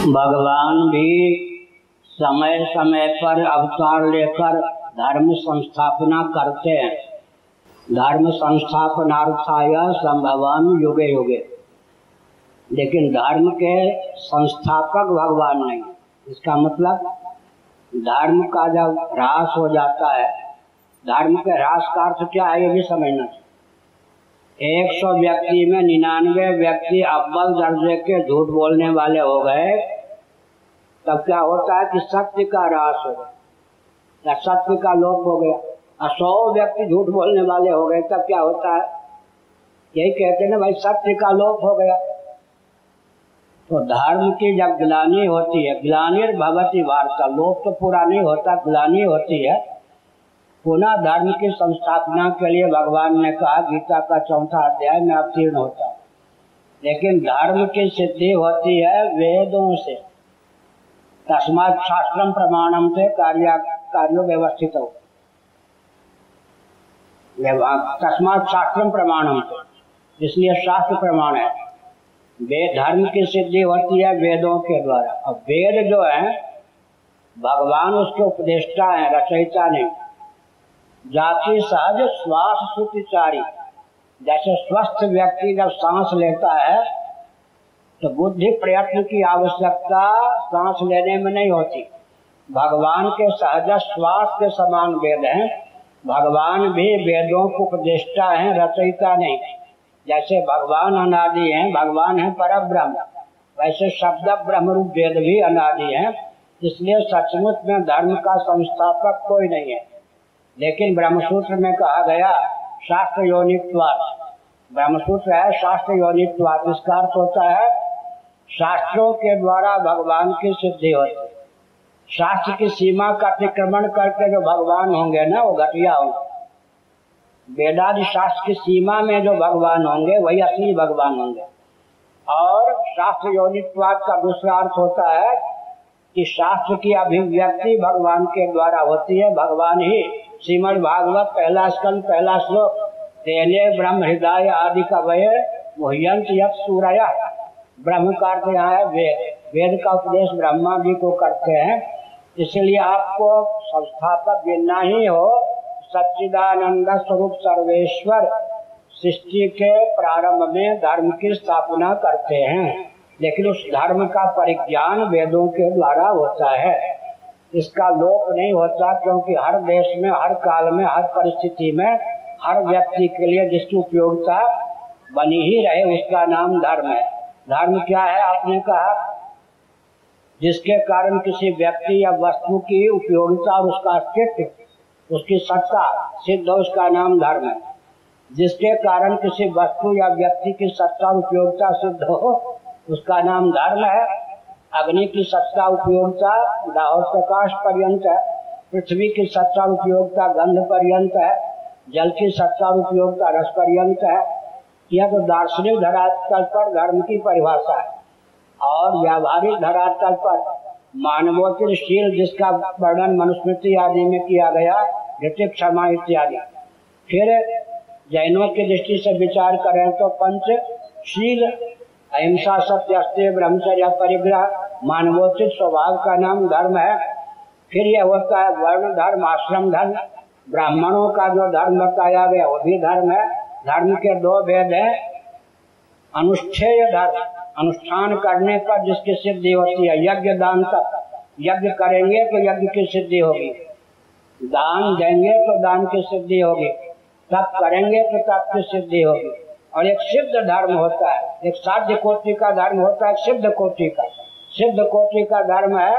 भगवान भी समय समय पर अवतार लेकर धर्म संस्थापना करते हैं। धर्म संस्थापनार्थाय संभवान युगे युगे। लेकिन धर्म के संस्थापक भगवान नहीं। इसका मतलब धर्म का जब ह्रास हो जाता है, धर्म के ह्रास का अर्थ क्या है ये भी समझना चाहिए। एक सौ व्यक्ति में निन्यानवे व्यक्ति अव्वल दर्जे के झूठ बोलने वाले हो गए। तब क्या होता है कि सत्य का रास हो गया। सत्य का लोप हो गया। और सौ व्यक्ति झूठ बोलने वाले हो गए, तब क्या होता है? यही कहते ना, भाई, सत्य का लोप हो गया। तो धर्म की जब ग्लानी होती है ग्लानिर भगवती वार्ता, लोप तो पूरा नहीं होता, ग्लानी होती है। पुनः धर्म की संस्थापना के लिए भगवान ने कहा, गीता का चौथा अध्याय में अवतीर्ण होता है। लेकिन धर्म की सिद्धि होती है वेदों से। तस्मात शास्त्रम प्रमाणम से कार्य, कार्यो व्यवस्थित। हो तस्मात शास्त्रम प्रमाणम से इसलिए शास्त्र प्रमाण है। वेद धर्म की सिद्धि होती है वेदों के द्वारा। और वेद जो है, भगवान उसके उपदेष्टा है, रचयिता नहीं। जाति सहज श्वास सुचारी जैसे स्वस्थ व्यक्ति जब सांस लेता है तो बुद्धि प्रयत्न की आवश्यकता सांस लेने में नहीं होती। भगवान के सहज श्वास के समान वेद हैं। भगवान भी वेदों को उपदेष्टा हैं, रचयिता नहीं। जैसे भगवान अनादि हैं, भगवान है पर ब्रह्म वैसे शब्द ब्रह्म रूप वेद भी अनादि हैं इसलिए सचमुच में धर्म का संस्थापक कोई नहीं है। लेकिन ब्रह्मसूत्र में कहा गया शास्त्र योनित्वाद ब्रह्मसूत्र है शास्त्र योनित्वाद इसका अर्थ होता है, शास्त्रों के द्वारा भगवान की सिद्धि होती है। शास्त्र की सीमा का अतिक्रमण करके जो भगवान होंगे ना, वो घटिया होंगे। वेदादि शास्त्र की सीमा में जो भगवान होंगे, वही असली भगवान होंगे। और शास्त्र योनित्वाद का दूसरा अर्थ होता है कि शास्त्र की अभिव्यक्ति भगवान के द्वारा होती है, भगवान ही श्रीमद भागवत, पहला स्कंद, पहला श्लोक। तेने ब्रह्म हृदय आदि का वय, मुहयंत यत सूरया। ब्रह्म का अर्थ यहाँ है वेद। वेद का उपदेश ब्रह्मा जी को करते हैं। इसलिए आपको संस्थापक गिनना ही हो, सच्चिदानंद स्वरूप सर्वेश्वर सृष्टि के प्रारंभ में धर्म की स्थापना करते हैं। लेकिन उस धर्म का परिज्ञान वेदों के द्वारा होता है। इसका लोप नहीं होता, क्योंकि हर देश में, हर काल में, हर परिस्थिति में, हर व्यक्ति के लिए जिसकी उपयोगिता बनी ही रहे, उसका नाम धर्म है। धर्म क्या है? आपने कहा, जिसके कारण किसी व्यक्ति या वस्तु की उपयोगिता और उसका अस्तित्व, उसकी सत्ता सिद्ध हो, उसका नाम धर्म है। जिसके कारण किसी वस्तु या व्यक्ति की सत्ता और उपयोगिता सिद्ध हो, उसका नाम धर्म है। अग्नि की सत्ता उपयोगिता दाहोद प्रकाश पर्यंत है पृथ्वी की सत्ता उपयोगिता, गंध पर्यंत है जल की सत्ता उपयोगिता, रस पर्यंत। है यह तो दार्शनिक धरातल पर धर्म की परिभाषा है। और व्यावहारिक धरातल पर मानवोचित जिसका वर्णन मनुस्मृति आदि में किया गया, ऋतिक क्षमा इत्यादि। फिर जैनों की दृष्टि से विचार करें तो पंचशील अहिंसा, सत्य अस्त्य ब्रह्मचर्य, परिग्रह मानवोचित स्वभाव का नाम धर्म है। फिर यह होता है वर्ण धर्म, आश्रम धर्म। ब्राह्मणों का जो धर्म बताया गया, वो भी धर्म है। धर्म के दो भेद है। अनुष्ठेय धर्म, अनुष्ठान करने पर जिसकी सिद्धि होती है, यज्ञ दान तक। यज्ञ करेंगे तो यज्ञ की सिद्धि होगी। दान देंगे तो दान की सिद्धि होगी। तप करेंगे तो तप की सिद्धि होगी। और एक सिद्ध धर्म होता है, एक साध्य कोटि का धर्म होता है सिद्ध कोटि का। सिद्ध कोटि का धर्म है।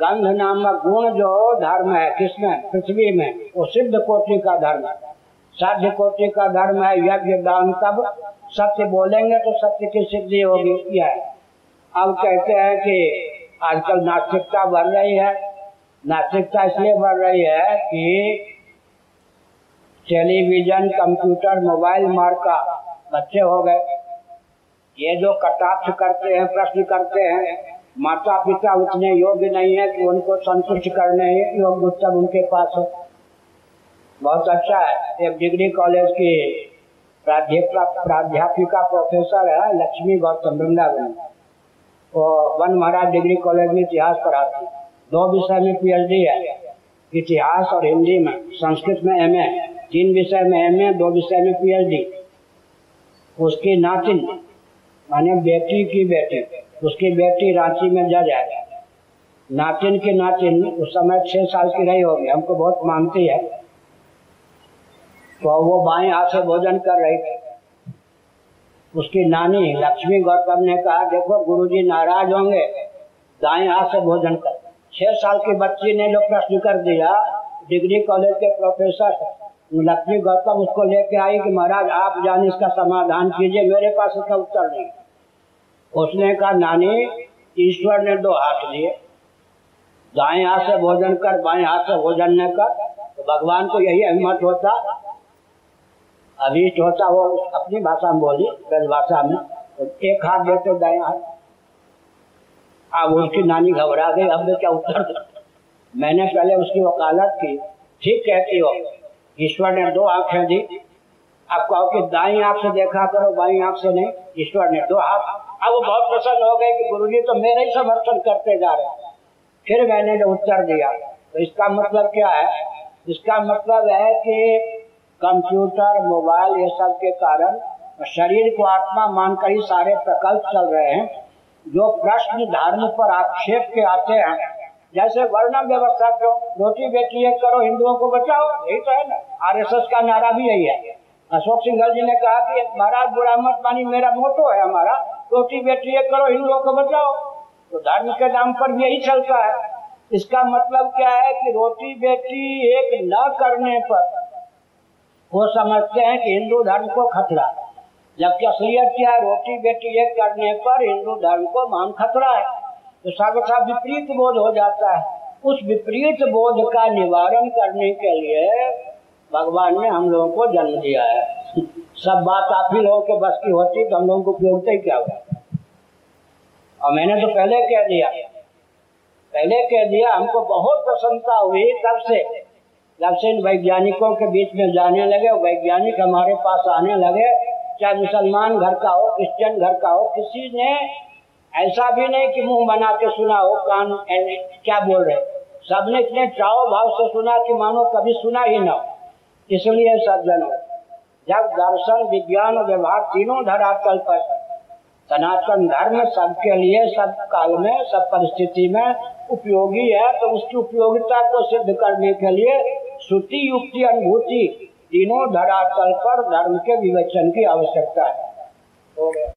गंध नामक गुण जो धर्म है, किसमें? पृथ्वी में। वो सिद्ध कोटि का धर्म है। साध्य कोटि का धर्म है, यज्ञ, दान, तब सत्य बोलेंगे तो सत्य की सिद्धि होगी। यह। अब कहते हैं कि आजकल नास्तिकता बढ़ रही है। नास्तिकता इसलिए बढ़ रही है कि टेलीविज़न, कंप्यूटर, मोबाइल मार का बच्चे हो गए। ये जो कटाक्ष करते हैं, प्रश्न करते हैं माता पिता उतने योग्य नहीं है कि उनको संतुष्ट करने योग्य उत्तर उनके पास हो। बहुत अच्छा है। एक डिग्री कॉलेज की प्राध्यापिका प्रोफेसर है, लक्ष्मी गौतम वृंदावन। वो वन महाराज डिग्री कॉलेज में इतिहास पढ़ाती। दो विषय में पीएचडी है। इतिहास और हिंदी में, संस्कृत में एमए तीन विषय में एमए दो विषय में पीएचडी उसकी नातिन माने बेटी की बेटी, उसकी बेटी रांची में जज है नातिन की नातिन, उस समय छह साल की रही होगी, हमको बहुत मानती है। तो वो बाएँ हाथ से भोजन कर रही थी। उसकी नानी लक्ष्मी गौतम ने कहा, देखो, गुरुजी नाराज़ होंगे, दाएँ हाथ से भोजन कर। छह साल की बच्ची ने जो प्रश्न कर दिया, डिग्री कॉलेज के प्रोफेसर लक्ष्मी गौतम उसको लेके आई कि, महाराज, आप जाने इसका समाधान कीजिए, मेरे पास इसका उत्तर नहीं उसने कहा, नानी, ईश्वर ने दो हाथ दिए दाएँ हाथ से भोजन कर, बाएँ हाथ से भोजन न कर। तो भगवान को यही हिम्मत होता। अभीष्ट होता, वो अपनी भाषा में बोली ब्रज भाषा में। तो एक हाथ देते, दाएँ हाथ। अब उसकी नानी घबरा गई, अब क्या उत्तर मैंने पहले उसकी वकालत की। ठीक कहती हो, ईश्वर ने दो आँखें दी। आप कहो कि दाई आँख से देखा करो बाई आँख से नहीं, ईश्वर ने दो हाथ अब वो बहुत प्रसन्न हो गए कि गुरु जी तो मेरे ही समर्थन करते जा रहे हैं। फिर मैंने जो उत्तर दिया तो इसका मतलब क्या है? इसका मतलब है कि कंप्यूटर, मोबाइल, ये सब के कारण शरीर को आत्मा मानकर ही सारे प्रकल्प चल रहे हैं। जो प्रश्न धर्म पर आक्षेप के आते हैं, जैसे वर्ण व्यवस्था क्यों रोटी बेटी एक करो, हिंदुओं को बचाओ, यही तो है ना। आरएसएस का नारा भी यही है। अशोक सिंघल जी ने कहा कि महाराज बुरा मत मानी मेरा मोटो है हमारा। रोटी बेटी एक करो, हिंदुओं को बचाओ। तो धर्म के नाम पर यही चलता है। इसका मतलब क्या है कि रोटी बेटी एक न करने पर वो समझते हैं कि हिंदू धर्म को खतरा जबकि असलियत क्या है, रोटी बेटी एक करने पर हिंदू धर्म को मान खतरा है। तो सर्वथा विपरीत बोध हो जाता है। उस विपरीत बोध का निवारण करने के लिए भगवान ने हम लोगों को जन्म दिया है। सब बात आप ही के बस की होती तो हम लोगों को उपयोगिता ही क्या हुआ? और मैंने तो पहले कह दिया, पहले कह दिया, हमको बहुत प्रसन्नता हुई तब से, जब से इन वैज्ञानिकों के बीच में जाने लगे वैज्ञानिक हमारे पास आने लगे, चाहे मुसलमान घर का हो, क्रिश्चियन घर का हो, किसी ने ऐसा भी नहीं कि मुँह बना के सुना हो, कान क्या बोल रहे सबने इतने चाव भाव से सुना कि मानो कभी सुना ही ना हो। इसलिए सज्जन जब दर्शन, विज्ञान व्यवहार तीनों धरातल पर, सनातन धर्म सबके लिए, सब काल में, सब परिस्थिति में उपयोगी है तो उसकी उपयोगिता को सिद्ध करने के लिए श्रुति, युक्ति, अनुभूति तीनों धरातल पर धर्म के विवेचन की आवश्यकता है।